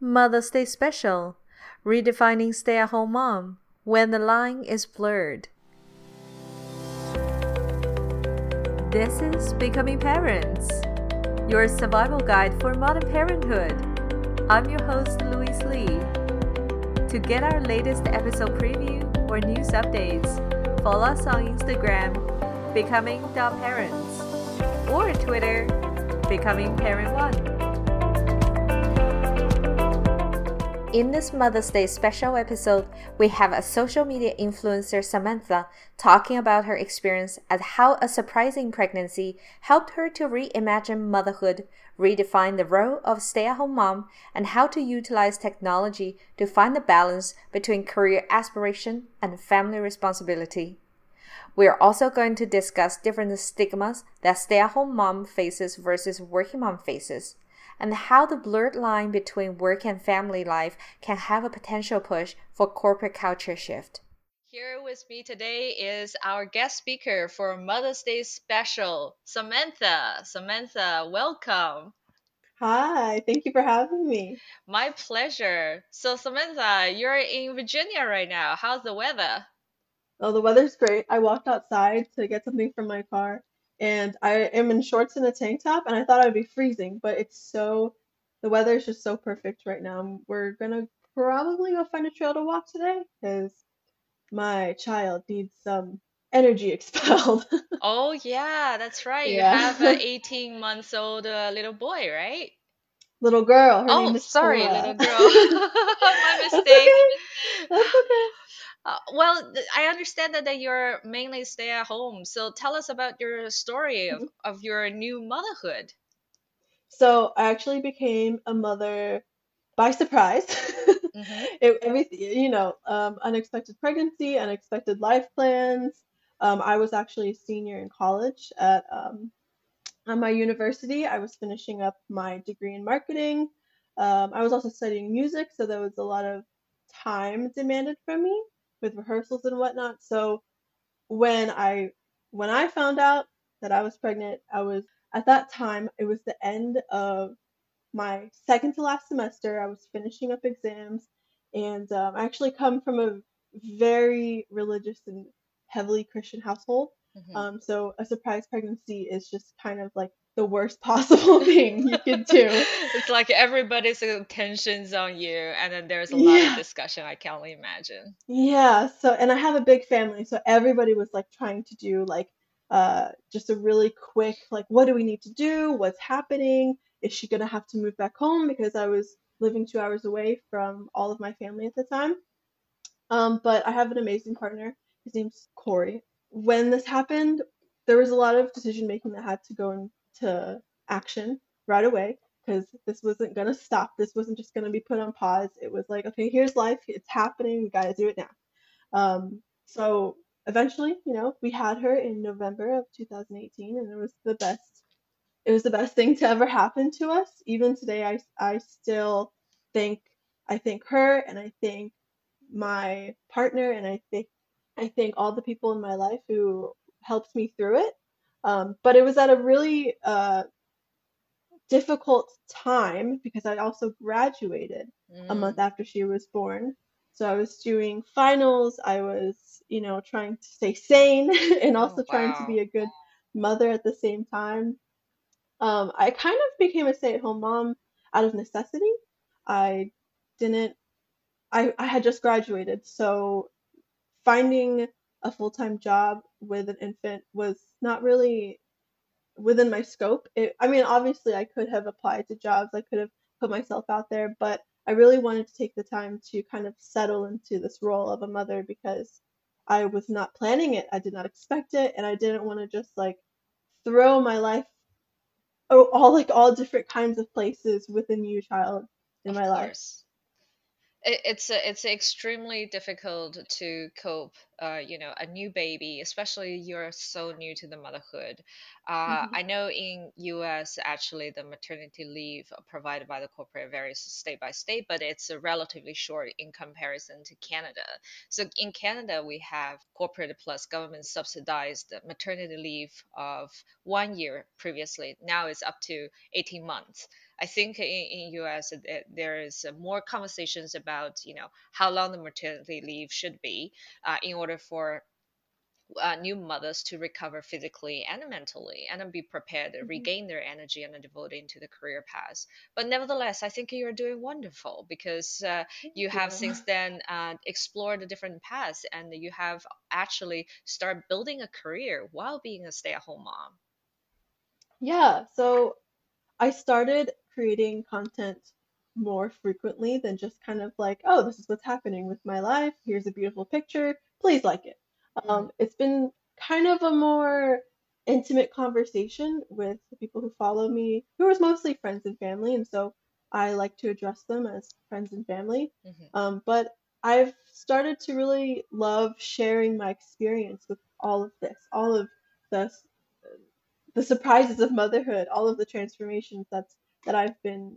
Mother's Day Special Redefining Stay at Home Mom When the Line is Blurred. This is Becoming Parents, your survival guide for modern parenthood. I'm your host, Louise Lee. To get our latest episode preview or news updates, follow us on Instagram, becoming.parents, or Twitter, Becoming Parent One. In this Mother's Day special episode, we have a social media influencer, Samantha, talking about her experience and how a surprising pregnancy helped her to reimagine motherhood, redefine the role of stay at home mom, and how to utilize technology to find the balance between career aspiration and family responsibility. We are also going to discuss different stigmas that stay at home mom faces versus working mom faces and how the blurred line between work and family life can have a potential push for corporate culture shift. Here with me today is our guest speaker for Mother's Day special, Samantha. Samantha, welcome. Hi, thank you for having me. My pleasure. So, Samantha, you're in Virginia right now. How's the weather? Oh, the weather's great. I walked outside to get something from my car and I am in shorts and a tank top, and I thought I'd be freezing, but it's so the weather is just so perfect right now. We're gonna probably go find a trail to walk today because my child needs some energy expelled. oh yeah, that's right. Yeah. You have an 18 months old uh, little boy, right? Little girl. Her oh, sorry, little girl. My mistake. That's okay. That's okay. Uh, well, I understand that, that you're mainly stay at home. So tell us about your story of, mm-hmm. of your new motherhood. So I actually became a mother by surprise. mm-hmm. it, everything, you know, um, unexpected pregnancy, unexpected life plans. Um, I was actually a senior in college at um, at my university. I was finishing up my degree in marketing. Um, I was also studying music, so there was a lot of time demanded from me with rehearsals and whatnot. So when I when I found out that I was pregnant, I was at that time it was the end of my second to last semester. I was finishing up exams, and um, I actually come from a very religious and heavily Christian household. Mm-hmm. Um, so a surprise pregnancy is just kind of like the worst possible thing you could do. it's like everybody's attention's on you, and then there's a lot yeah. of discussion. I can only imagine. Yeah. So, and I have a big family, so everybody was like trying to do like uh just a really quick like, what do we need to do? What's happening? Is she gonna have to move back home because I was living two hours away from all of my family at the time. Um, but I have an amazing partner. His name's Corey. When this happened, there was a lot of decision making that had to go in to action right away because this wasn't going to stop. This wasn't just going to be put on pause. It was like, okay, here's life. It's happening. We got to do it now. Um, so eventually, you know, we had her in November of 2018, and it was the best. It was the best thing to ever happen to us. Even today, I I still think I thank her, and I thank my partner, and I think I thank all the people in my life who helped me through it um, but it was at a really uh, difficult time because I also graduated mm. a month after she was born. So I was doing finals. I was, you know, trying to stay sane and oh, also oh, wow. trying to be a good mother at the same time. Um, I kind of became a stay-at-home mom out of necessity. I didn't. I I had just graduated, so finding a full-time job with an infant was not really within my scope. It, I mean, obviously, I could have applied to jobs, I could have put myself out there, but I really wanted to take the time to kind of settle into this role of a mother because I was not planning it, I did not expect it, and I didn't want to just like throw my life oh, all like all different kinds of places with a new child in of my course. life it's it's extremely difficult to cope uh, you know a new baby especially you're so new to the motherhood. Uh, hmm i know in us actually the maternity leave provided by the corporate varies state by state but it's relatively short in comparison to canada. So in canada we have corporate plus government subsidized maternity leave of one year previously. Now it's up to 18 months. I think in, in US there is more conversations about you know how long the maternity leave should be uh, in order for uh, new mothers to recover physically and mentally and then be prepared to hmm regain their energy and devote into the career path. But nevertheless, I think you're doing wonderful because uh, you have since then uh, explored the different paths and you have actually started building a career while being a stay-at-home mom. Yeah, so I started creating content more frequently than just kind of like, oh, this is what's happening with my life. Here's a beautiful picture. Please like it. hmm Um, it's been kind of a more intimate conversation with the people who follow me, who is mostly friends and family, and so I like to address them as friends and family. hmm Um, but I've started to really love sharing my experience with all of this, all of the the surprises of motherhood, all of the transformations that's that I've been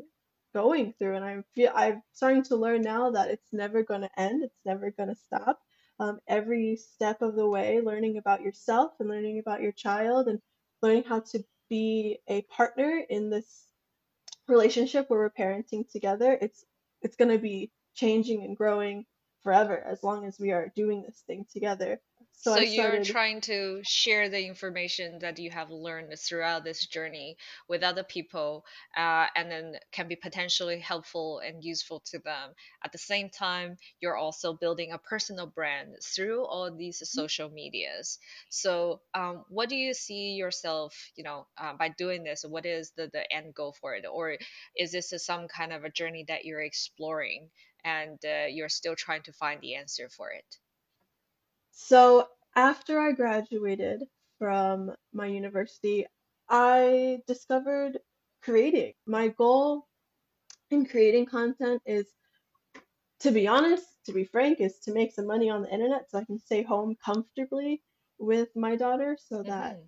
going through, and I feel I'm starting to learn now that it's never going to end. It's never going to stop. Um, every step of the way, learning about yourself and learning about your child, and learning how to be a partner in this relationship where we're parenting together. It's it's going to be changing and growing forever as long as we are doing this thing together. So So you're started trying to share the information that you have learned throughout this journey with other people, uh, and then can be potentially helpful and useful to them. At the same time, you're also building a personal brand through all these social medias. So, um, what do you see yourself, you know, uh, by doing this? What is the, the end goal for it? Or is this some kind of a journey that you're exploring and uh, you're still trying to find the answer for it? So after I graduated from my university, I discovered creating. My goal in creating content is, to be honest, to be frank, is to make some money on the internet so I can stay home comfortably with my daughter so that hmm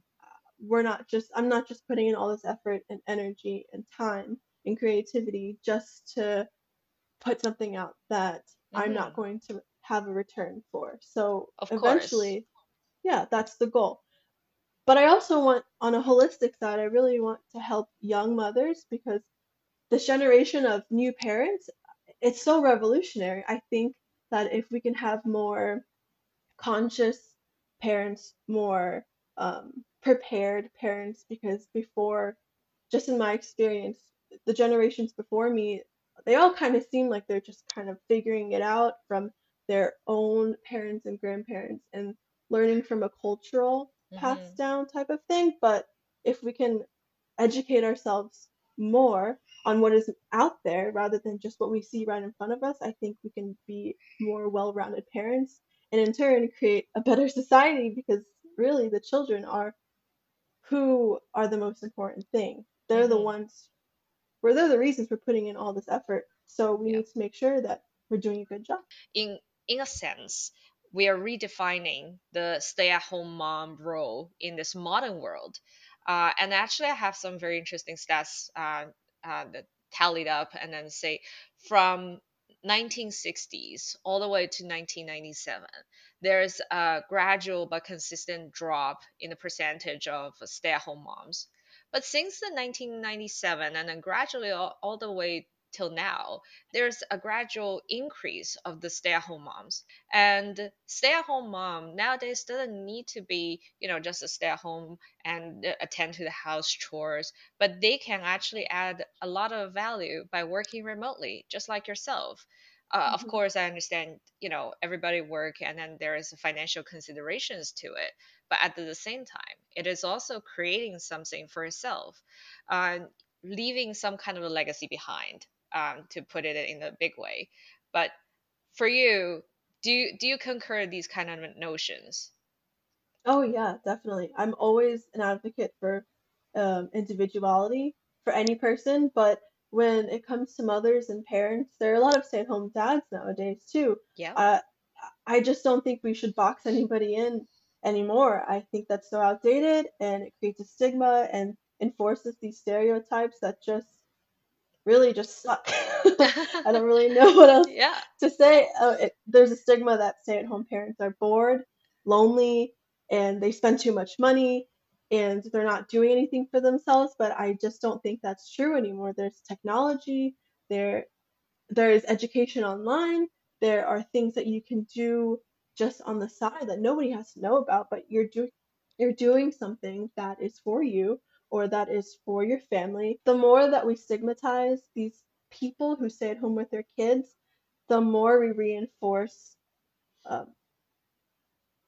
we're not just, I'm not just putting in all this effort and energy and time and creativity just to put something out that I'm not hmm going to have a return for. So Of course. eventually, yeah, that's the goal. But I also want, on a holistic side, I really want to help young mothers because this generation of new parents, it's so revolutionary. I think that if we can have more conscious parents, more um, prepared parents, because before, just in my experience, the generations before me, they all kind of seem like they're just kind of figuring it out from their own parents and grandparents and learning from a cultural hmm passed down type of thing. But if we can educate ourselves more on what is out there rather than just what we see right in front of us, I think we can be more well rounded parents and in turn create a better society because really the children are who are the most important thing. They're the hmm ones where they're the reasons for putting in all this effort. So we Yeah. need to make sure that we're doing a good job. In in a sense, we are redefining the stay-at-home mom role in this modern world. Uh, and actually, I have some very interesting stats uh, uh, that tallied up and then say from 1960s all the way to 1997 there's a gradual but consistent drop in the percentage of stay-at-home moms but since the 1997 and then gradually all, all the way till now there's a gradual increase of the stay-at-home moms. And stay-at-home mom nowadays doesn't need to be you know just a stay-at-home and attend to the house chores but they can actually add a lot of value by working remotely just like yourself. Uh, of hmm course i understand you know everybody work and then there is financial considerations to it but at the same time it is also creating something for yourself uh, leaving some kind of a legacy behind um, to put it in a big way but for you do you do you concur these kind of notions Oh yeah, definitely. I'm always an advocate for um, individuality for any person, but when it comes to mothers and parents, there are a lot of stay-at-home dads nowadays too. yeah Uh, I just don't think we should box anybody in anymore. I think that's so outdated and it creates a stigma and enforces these stereotypes that just really just suck. I don't really know what else yeah. to say. Uh, it, there's a stigma that stay at home parents are bored, lonely, and they spend too much money and they're not doing anything for themselves. But I just don't think that's true anymore. There's technology, there, there is education online, there are things that you can do just on the side that nobody has to know about, but you're doing you're doing something that is for you or that is for your family. The more that we stigmatize these people who stay at home with their kids, the more we reinforce um,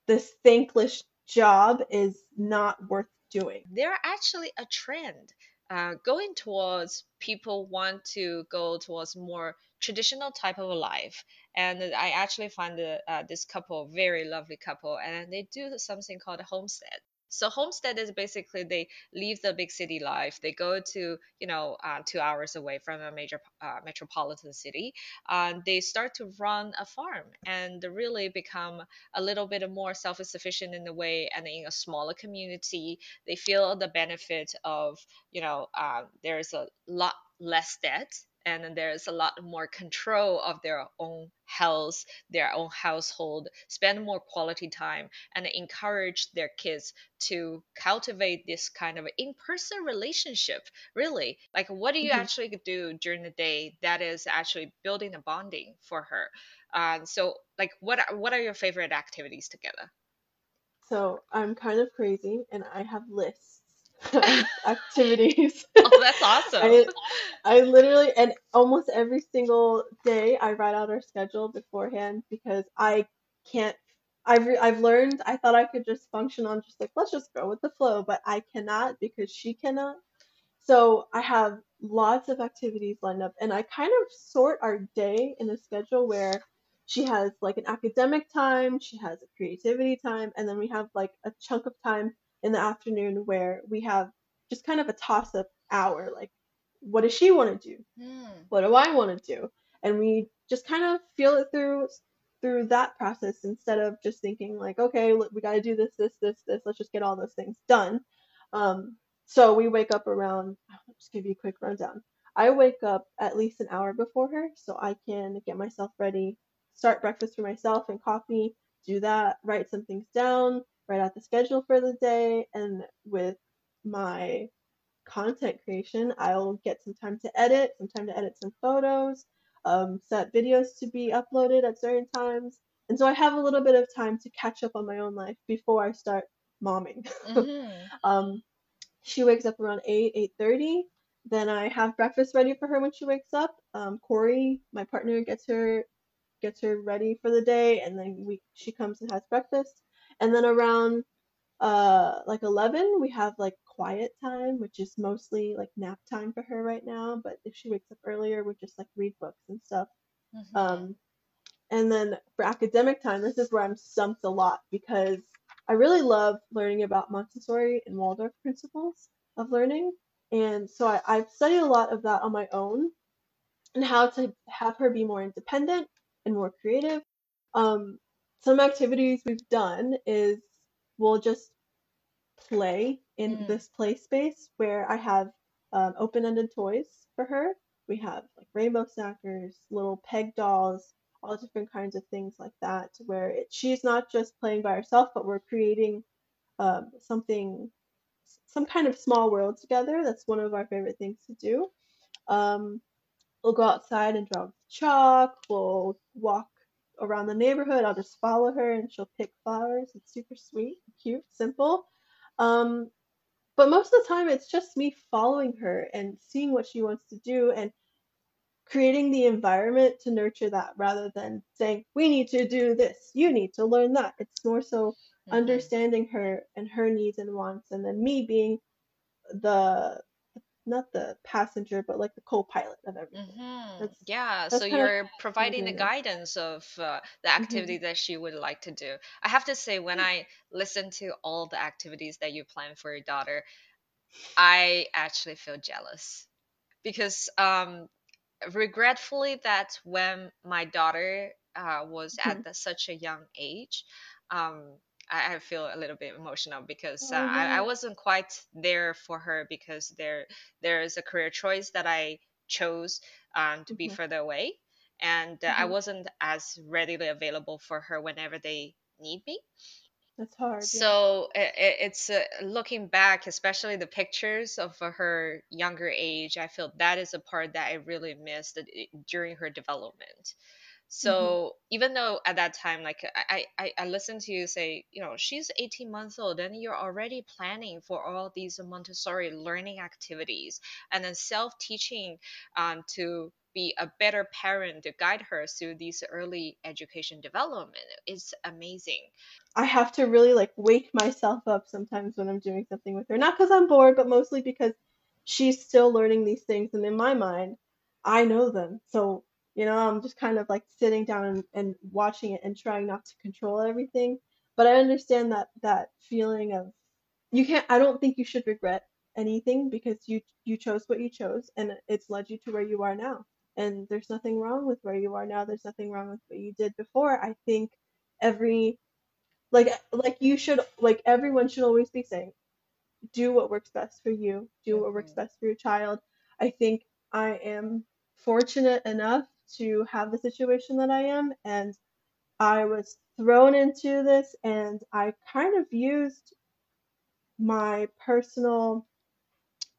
this thankless job is not worth doing. There are actually a trend uh, going towards people want to go towards more traditional type of a life and i actually find the, uh, this couple very lovely couple and they do something called a homestead so homestead is basically they leave the big city life. They go to you know uh, two hours away from a major uh, metropolitan city. and they start to run a farm and really become a little bit more self-sufficient in the way and in a smaller community. They feel the benefit of you know uh, there's a lot less debt and there's a lot more control of their own health, their own household, spend more quality time, and encourage their kids to cultivate this kind of in-person relationship. Really, like what do you mm-hmm. actually do during the day that is actually building a bonding for her? Uh, so, like, what are, what are your favorite activities together? So I'm kind of crazy, and I have lists activities. oh, that's awesome. I, I literally, and almost every single day, I write out our schedule beforehand because I can't. I've, I've learned, I thought I could just function on just like, let's just go with the flow, but I cannot because she cannot. So I have lots of activities lined up, and I kind of sort our day in a schedule where she has like an academic time, she has a creativity time, and then we have like a chunk of time in the afternoon where we have just kind of a toss up hour like what does she want to do? Mm. what do i want to do? And we just kind of feel it through through that process instead of just thinking like okay we got to do this this this this let's just get all those things done. Um, so we wake up around i'll just give you a quick rundown. I wake up at least an hour before her so i can get myself ready start breakfast for myself and coffee do that write some things down write out the schedule for the day, and with my content creation, I'll get some time to edit, some time to edit some photos, um, set videos to be uploaded at certain times. And so I have a little bit of time to catch up on my own life before I start momming. Mm-hmm. um, she wakes up around 8, 8.30. Then I have breakfast ready for her when she wakes up. Um, Corey, my partner, gets her gets her ready for the day, and then we she comes and has breakfast. And then around uh like 11 we have like quiet time which is mostly like nap time for her right now but if she wakes up earlier we just like read books and stuff. Mm-hmm. um and then for academic time this is where i'm stumped a lot because i really love learning about montessori and waldorf principles of learning. And so I, i've studied a lot of that on my own and how to have her be more independent and more creative. Um some activities we've done is we'll just play in mm. this play space where I have um, open-ended toys for her. We have like rainbow stackers, little peg dolls, all different kinds of things like that, where it, she's not just playing by herself, but we're creating um, something, some kind of small world together. That's one of our favorite things to do. Um, we'll go outside and draw with chalk. We'll walk around the neighborhood. I'll just follow her and she'll pick flowers. It's super sweet, cute, simple. Um, but most of the time, it's just me following her and seeing what she wants to do and creating the environment to nurture that rather than saying, we need to do this, you need to learn that. It's more so mm-hmm. understanding her and her needs and wants, and then me being the not the passenger, but like the co-pilot of everything. Mm-hmm. That's, yeah, that's so you're providing the guidance of uh, the activity mm-hmm. that she would like to do. I have to say, when I listen to all the activities that you plan for your daughter, I actually feel jealous because, um, regretfully, that when my daughter uh, was Mhm. at the, such a young age, um, I, I feel a little bit emotional because uh, Oh I, I wasn't quite there for her because there there is a career choice that I chose um, to be Mhm. further away, and uh, I Mhm. wasn't as readily available for her whenever they need me. That's hard. So i i- it's uh, looking back, especially the pictures of uh, her younger age. I feel that is a part that I really missed during her development. Mhm. So even though at that time, like I, I, I listened to you say, you know, she's 18 months old, and you're already planning for all these Montessori learning activities and then self-teaching um, to be a better parent to guide her through these early education development is amazing. I have to really like wake myself up sometimes when I'm doing something with her. Not because I'm bored, but mostly because she's still learning these things, and in my mind, I know them. So, you know, I'm just kind of like sitting down and, and watching it and trying not to control everything. But I understand that that feeling of you can't I don't think you should regret anything because you you chose what you chose and it's led you to where you are now. And there's nothing wrong with where you are now. There's nothing wrong with what you did before. I think every like like you should like everyone should always be saying do what works best for you do what works hmm best for your child i think i am fortunate enough to have the situation that i am and i was thrown into this and i kind of used my personal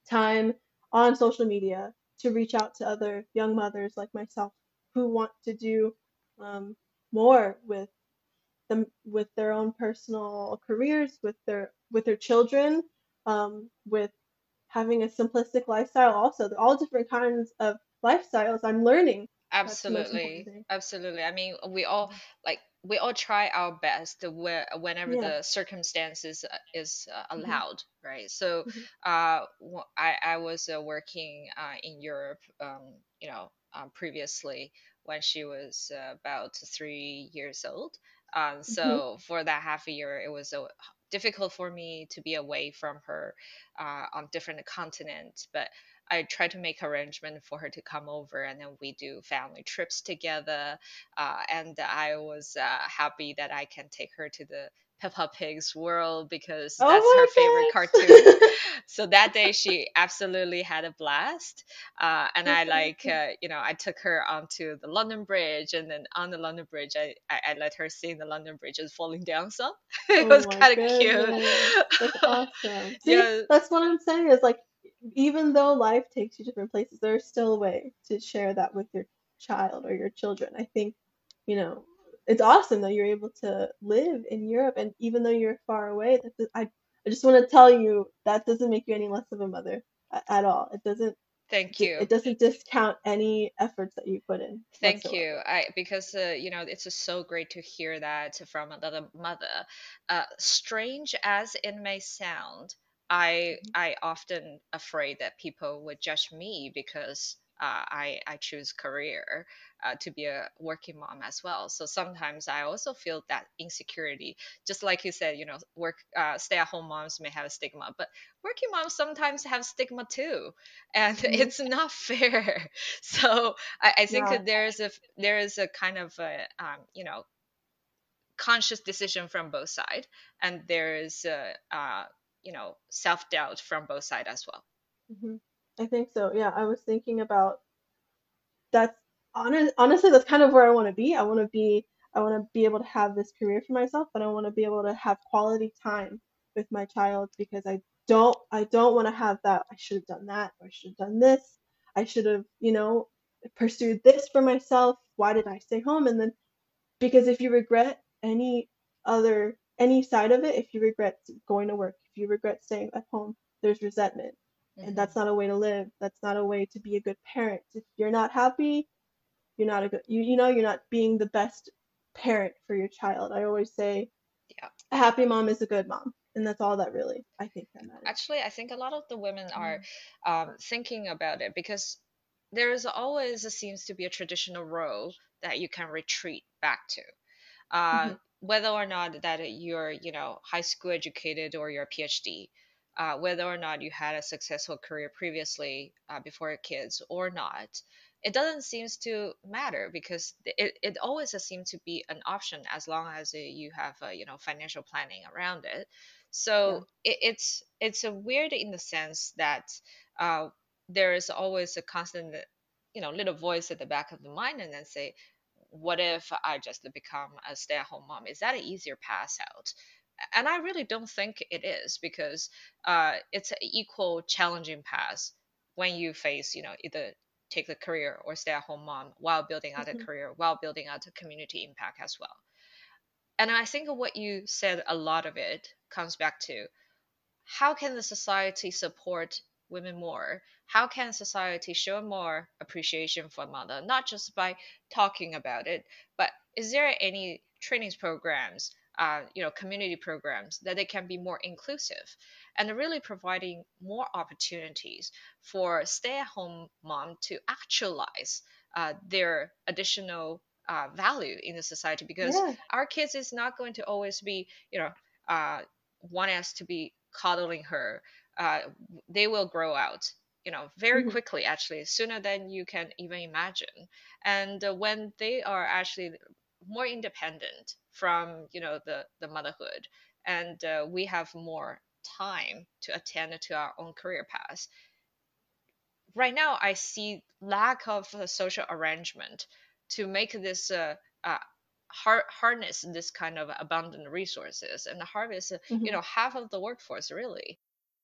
time on social media to reach out to other young mothers like myself who want to do um, more with them with their own personal careers, with their with their children, um, with having a simplistic lifestyle. Also, all different kinds of lifestyles. I'm learning. That's the most important Absolutely, absolutely. I mean, we all like we all try our best where whenever Yeah. the circumstances uh, is uh, hmm allowed, right? So, hmm uh, I I was uh, working uh, in Europe, um, you know, um, previously when she was uh, about three years old. Um, so for that half a year, it was uh, difficult for me to be away from her uh, on different continents, but I try to make arrangement for her to come over, and then we do family trips together. Uh, and I was uh, happy that I can take her to the Peppa Pig's world because that's her favorite Oh cartoon. So that day she absolutely had a blast. Uh, and I like, uh, you know, I took her onto the London Bridge, and then on the London Bridge, I, I, I let her see the London Bridge is falling down song. it Oh was kind of cute. That's awesome. See, yeah, that's what I'm saying is like even though life takes you different places, there's still a way to share that with your child or your children. I think, you know, it's awesome that you're able to live in Europe and even though you're far away, that I I just want to tell you that doesn't make you any less of a mother a- at all. It doesn't thank you. it doesn't discount any efforts that you put in Thank you. I because uh, you know it's just so great to hear that from another mother. Uh, strange as it may sound, I Mhm. I often afraid that people would judge me because uh, I I choose career uh, to be a working mom as well. So sometimes I also feel that insecurity. Just like you said, you know, work uh, stay at home moms may have a stigma, but working moms sometimes have stigma too, and Mhm. it's not fair. So I, I think Yeah. that there is a there is a kind of a um, you know conscious decision from both sides, and there is a uh, you know self doubt from both sides as well. hmm I think so. Yeah, I was thinking about that's honest, honestly that's kind of where I want to be. I want to be I want to be able to have this career for myself, but I want to be able to have quality time with my child because I don't I don't want to have that I should have done that or I should have done this. I should have, you know, pursued this for myself. Why did I stay home? And then because if you regret any other any side of it, if you regret going to work, if you regret staying at home, there's resentment. And that's not a way to live. That's not a way to be a good parent. If you're not happy, you're not a good you, you know, you're not being the best parent for your child. I always say Yeah. a happy mom is a good mom. And that's all that really I think that matters. Actually, I think a lot of the women are Mm, um, thinking about it because there is always seems to be a traditional role that you can retreat back to. uh, mhm, whether or not that you're you know high school educated or you're a phd uh, whether or not you had a successful career previously uh, before kids or not it doesn't seem to matter because it, it always seems to be an option as long as you have uh, you know financial planning around it so yeah. it, it's it's a weird in the sense that uh, there is always a constant you know little voice at the back of the mind and then say what if i just become a stay-at-home mom? Is that an easier pass out? And i really don't think it is because uh, it's an equal challenging path when you face you know either take the career or stay at home mom while building out mm-hmm. a career while building out a community impact as well. And i think what you said a lot of it comes back to how can the society support women more? How can society show more appreciation for mother? Not just by talking about it but is there any trainings programs uh, you know community programs that they can be more inclusive and really providing more opportunities for stay-at-home mom to actualize uh, their additional uh, value in the society? Because yeah. our kids is not going to always be you know uh, want us to be coddling her uh, they will grow out you know very mm-hmm. quickly actually sooner than you can even imagine and uh, when they are actually more independent from you know the the motherhood and uh, we have more time to attend to our own career paths right now i see lack of uh, social arrangement to make this uh, uh, harness this kind of abundant resources and harvest mm-hmm. you know half of the workforce really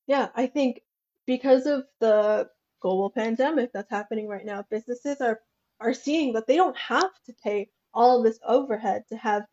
yeah i think because of the global pandemic that's happening right now businesses are are seeing that they don't have to pay all of this overhead to have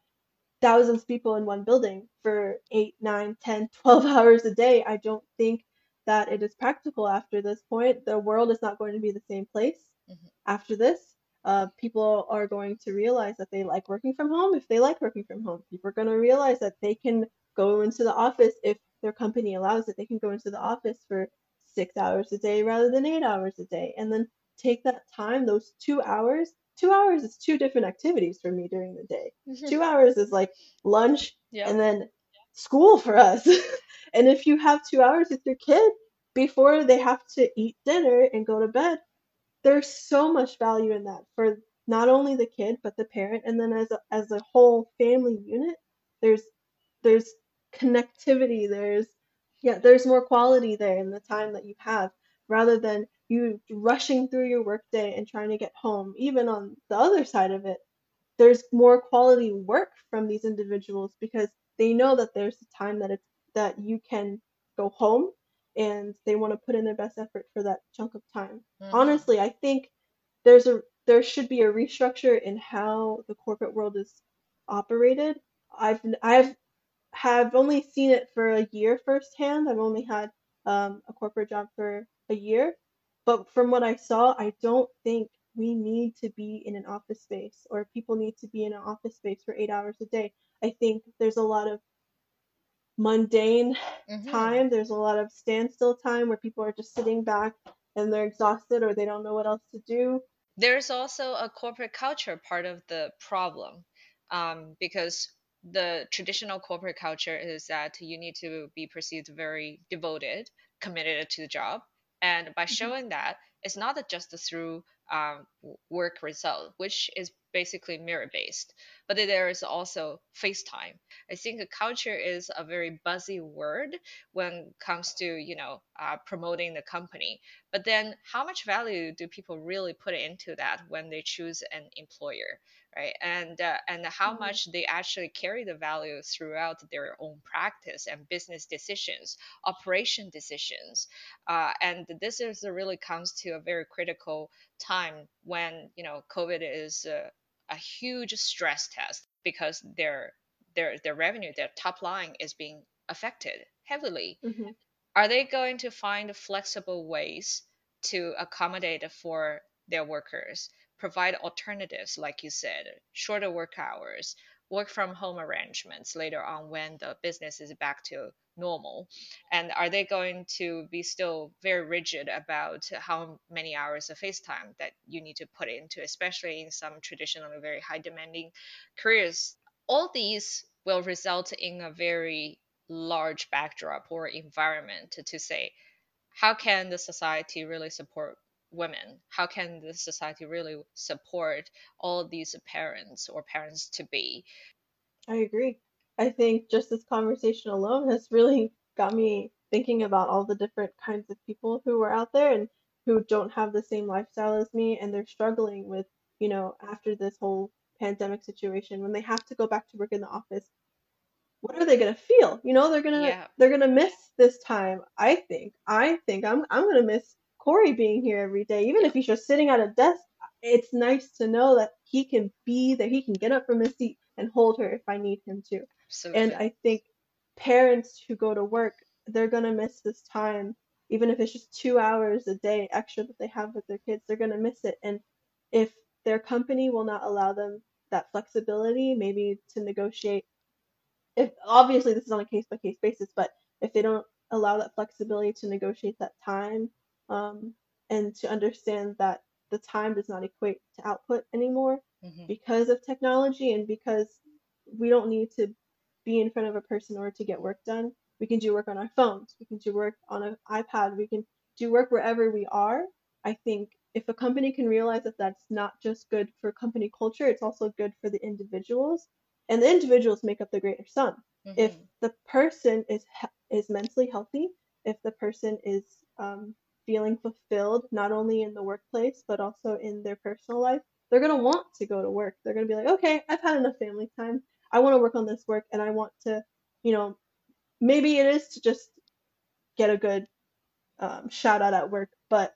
thousands of people in one building for eight, nine, 10, 12 hours a day. I don't think that it is practical after this point. The world is not going to be the same place mm-hmm. after this. Uh, people are going to realize that they like working from home if they like working from home. People are going to realize that they can go into the office if their company allows it. They can go into the office for six hours a day rather than eight hours a day. And then take that time, those two hours, two hours is two different activities for me during the day. Mm-hmm. Two hours is like lunch yep. and then school for us. and if you have two hours with your kid before they have to eat dinner and go to bed, there's so much value in that for not only the kid but the parent and then as a, as a whole family unit there's there's connectivity there's yeah there's more quality there in the time that you have rather than you rushing through your workday and trying to get home. Even on the other side of it, there's more quality work from these individuals because they know that there's a time that it's that you can go home and they want to put in their best effort for that chunk of time. Mm-hmm. Honestly, I think there's a there should be a restructure in how the corporate world is operated. I've I've have only seen it for a year firsthand. I've only had um, a corporate job for a year, but from what I saw, I don't think we need to be in an office space or people need to be in an office space for eight hours a day. I think there's a lot of mundane mm-hmm. time. There's a lot of standstill time where people are just sitting back and they're exhausted or they don't know what else to do. There's also a corporate culture part of the problem um, because the traditional corporate culture is that you need to be perceived very devoted, committed to the job and by mm-hmm. showing that, it's not just through um, work result, which is basically mirror based, but there is also FaceTime. I think culture is a very buzzy word when it comes to you know uh, promoting the company. But then, how much value do people really put into that when they choose an employer? Right and uh, and how mm-hmm. much they actually carry the value throughout their own practice and business decisions operation decisions uh, and this is really comes to a very critical time when you know covid is uh, a huge stress test because their their their revenue their top line is being affected heavily mm-hmm. are they going to find flexible ways to accommodate for their workers provide alternatives, like you said, shorter work hours, work from home arrangements later on when the business is back to normal? And are they going to be still very rigid about how many hours of FaceTime that you need to put into, especially in some traditionally very high demanding careers? All these will result in a very large backdrop or environment to, to say, how can the society really support women how can the society really support all these parents or parents to be? I agree. I think just this conversation alone has really got me thinking about all the different kinds of people who are out there and who don't have the same lifestyle as me and they're struggling with, you know, after this whole pandemic situation when they have to go back to work in the office. What are they going to feel? You know they're going to yeah. they're going to miss this time i think. I think i'm i'm going to miss corey being here every day even if he's just sitting at a desk it's nice to know that he can be that he can get up from his seat and hold her if i need him to. Absolutely. And i think parents who go to work they're going to miss this time even if it's just two hours a day extra that they have with their kids they're going to miss it. And if their company will not allow them that flexibility maybe to negotiate if obviously this is on a case by case basis, but if they don't allow that flexibility to negotiate that time um, and to understand that the time does not equate to output anymore hmm because of technology and because we don't need to be in front of a person in order to get work done. We can do work on our phones, we can do work on an iPad, we can do work wherever we are. I think if a company can realize that that's not just good for company culture, it's also good for the individuals and the individuals make up the greater sum. If hmm the person is is mentally healthy, if the person is um, feeling fulfilled not only in the workplace but also in their personal life, they're gonna want to go to work. They're gonna be like, okay, I've had enough family time. I want to work on this work, and I want to, you know, maybe it is to just get a good um, shout out at work, but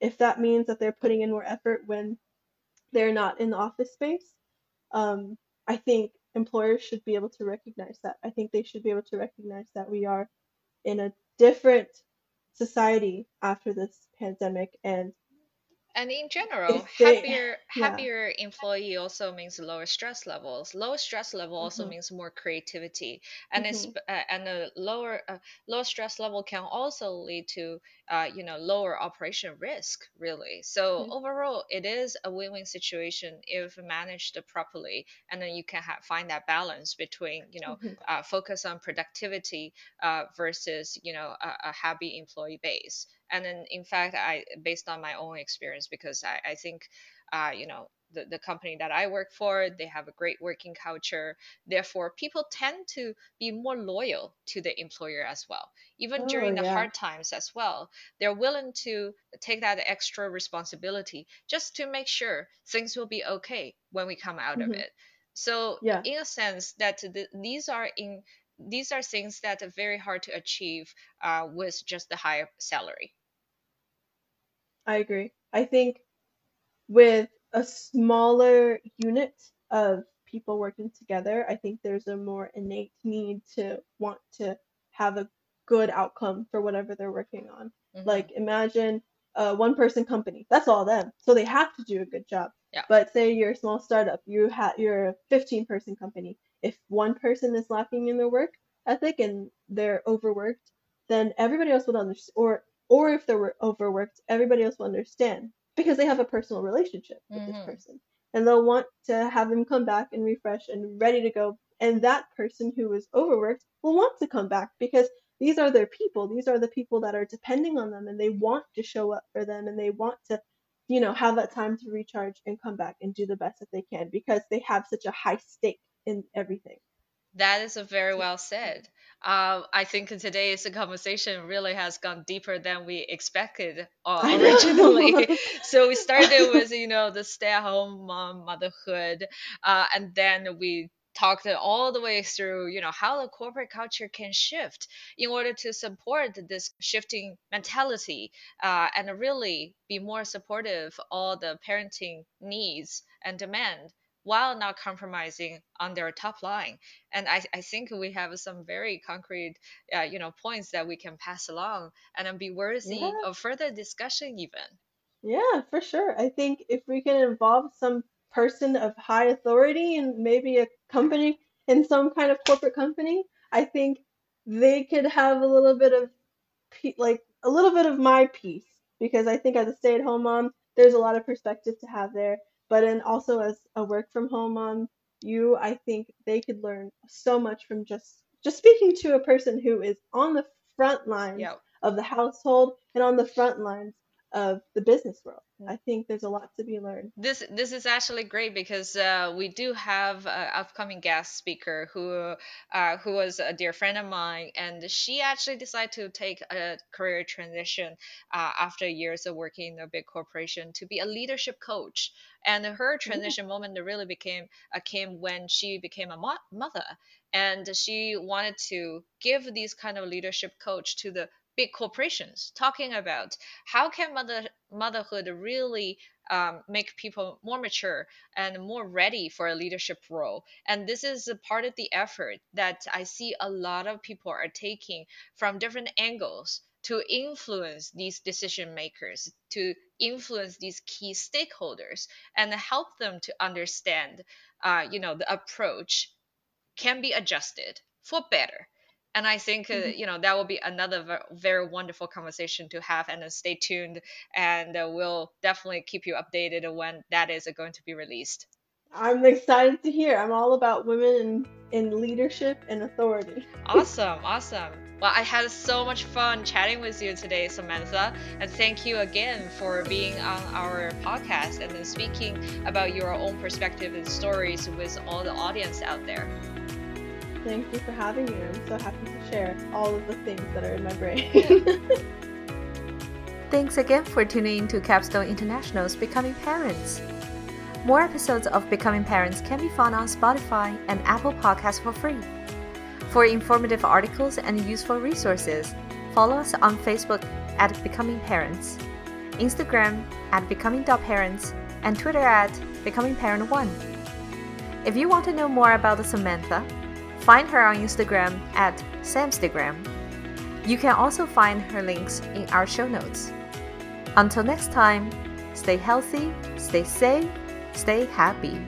if that means that they're putting in more effort when they're not in the office space, um, I think employers should be able to recognize that. I think they should be able to recognize that we are in a different society after this pandemic, and and in general they, happier yeah, happier employee also means lower stress levels. Lower stress level also hmm means more creativity. And it's hmm uh, and a lower uh, lower stress level can also lead to uh, you know lower operation risk really. So yeah, overall it is a win-win situation if managed properly and then you can ha- find that balance between you know hmm uh, focus on productivity uh, versus you know a, a happy employee base and then in fact i based on my own experience because i, I think uh, you know the, the company that i work for they have a great working culture. Therefore people tend to be more loyal to the employer as well even oh during the yeah, hard times as well. They're willing to take that extra responsibility just to make sure things will be okay when we come out of hmm it. So yeah, in a sense that the, these are in these are things that are very hard to achieve uh, with just the higher salary I agree. I think with a smaller unit of people working together, I think there's a more innate need to want to have a good outcome for whatever they're working on. hmm Like imagine a one person company. That's all them. So they have to do a good job. Yeah. But say you're a small startup, you have you're a 15 person company. If one person is lacking in their work ethic and they're overworked, then everybody else would understand or or if they're overworked, everybody else will understand because they have a personal relationship with this hmm person. And they'll want to have them come back and refresh and ready to go. And that person who is overworked will want to come back because these are their people. These are the people that are depending on them and they want to show up for them and they want to you know have that time to recharge and come back and do the best that they can because they have such a high stake in everything That is a very well said. Uh, I think today's conversation really has gone deeper than we expected uh, originally. so we started with you know the stay-at-home mom motherhood, uh, and then we talked all the way through you know how the corporate culture can shift in order to support this shifting mentality uh, and really be more supportive of all the parenting needs and demand while not compromising on their top line and I, I think we have some very concrete uh, you know points that we can pass along and be worthy yeah of further discussion even Yeah, for sure. I think if we can involve some person of high authority and maybe a company in some kind of corporate company, I think they could have a little bit of like a little bit of my piece because I think as a stay-at-home mom, there's a lot of perspective to have there. But and also as a work from home mom, you, I think they could learn so much from just just speaking to a person who is on the front line yeah of the household and on the front lines of the business world. I think there's a lot to be learned. This this is actually great because uh, we do have an upcoming guest speaker who uh, who was a dear friend of mine, and she actually decided to take a career transition uh, after years of working in a big corporation to be a leadership coach. And her transition mm-hmm. moment really became uh, came when she became a mo- mother, and she wanted to give these kind of leadership coach to the big corporations talking about how can mother motherhood really um, make people more mature and more ready for a leadership role. And this is a part of the effort that i see a lot of people are taking from different angles to influence these decision makers to influence these key stakeholders and help them to understand uh, you know the approach can be adjusted for better and i think uh, mm-hmm. you know that will be another very wonderful conversation to have and uh, stay tuned and uh, we'll definitely keep you updated when that is going to be released. I'm excited to hear. I'm all about women in, in leadership and authority. Awesome awesome. Well i had so much fun chatting with you today samantha and thank you again for being on our podcast and then speaking about your own perspective and stories with all the audience out there Thank you for having me. I'm so happy to share all of the things that are in my brain. Thanks again for tuning in to Capstone International's Becoming Parents. More episodes of Becoming Parents can be found on Spotify and Apple Podcasts for free. For informative articles and useful resources, follow us on Facebook at Becoming Parents, Instagram at Becoming.Parents, and Twitter at Becoming Parent One. If you want to know more about the Samantha, Find her on Instagram at Samstagram. You can also find her links in our show notes. Until next time, stay healthy, stay safe, stay happy.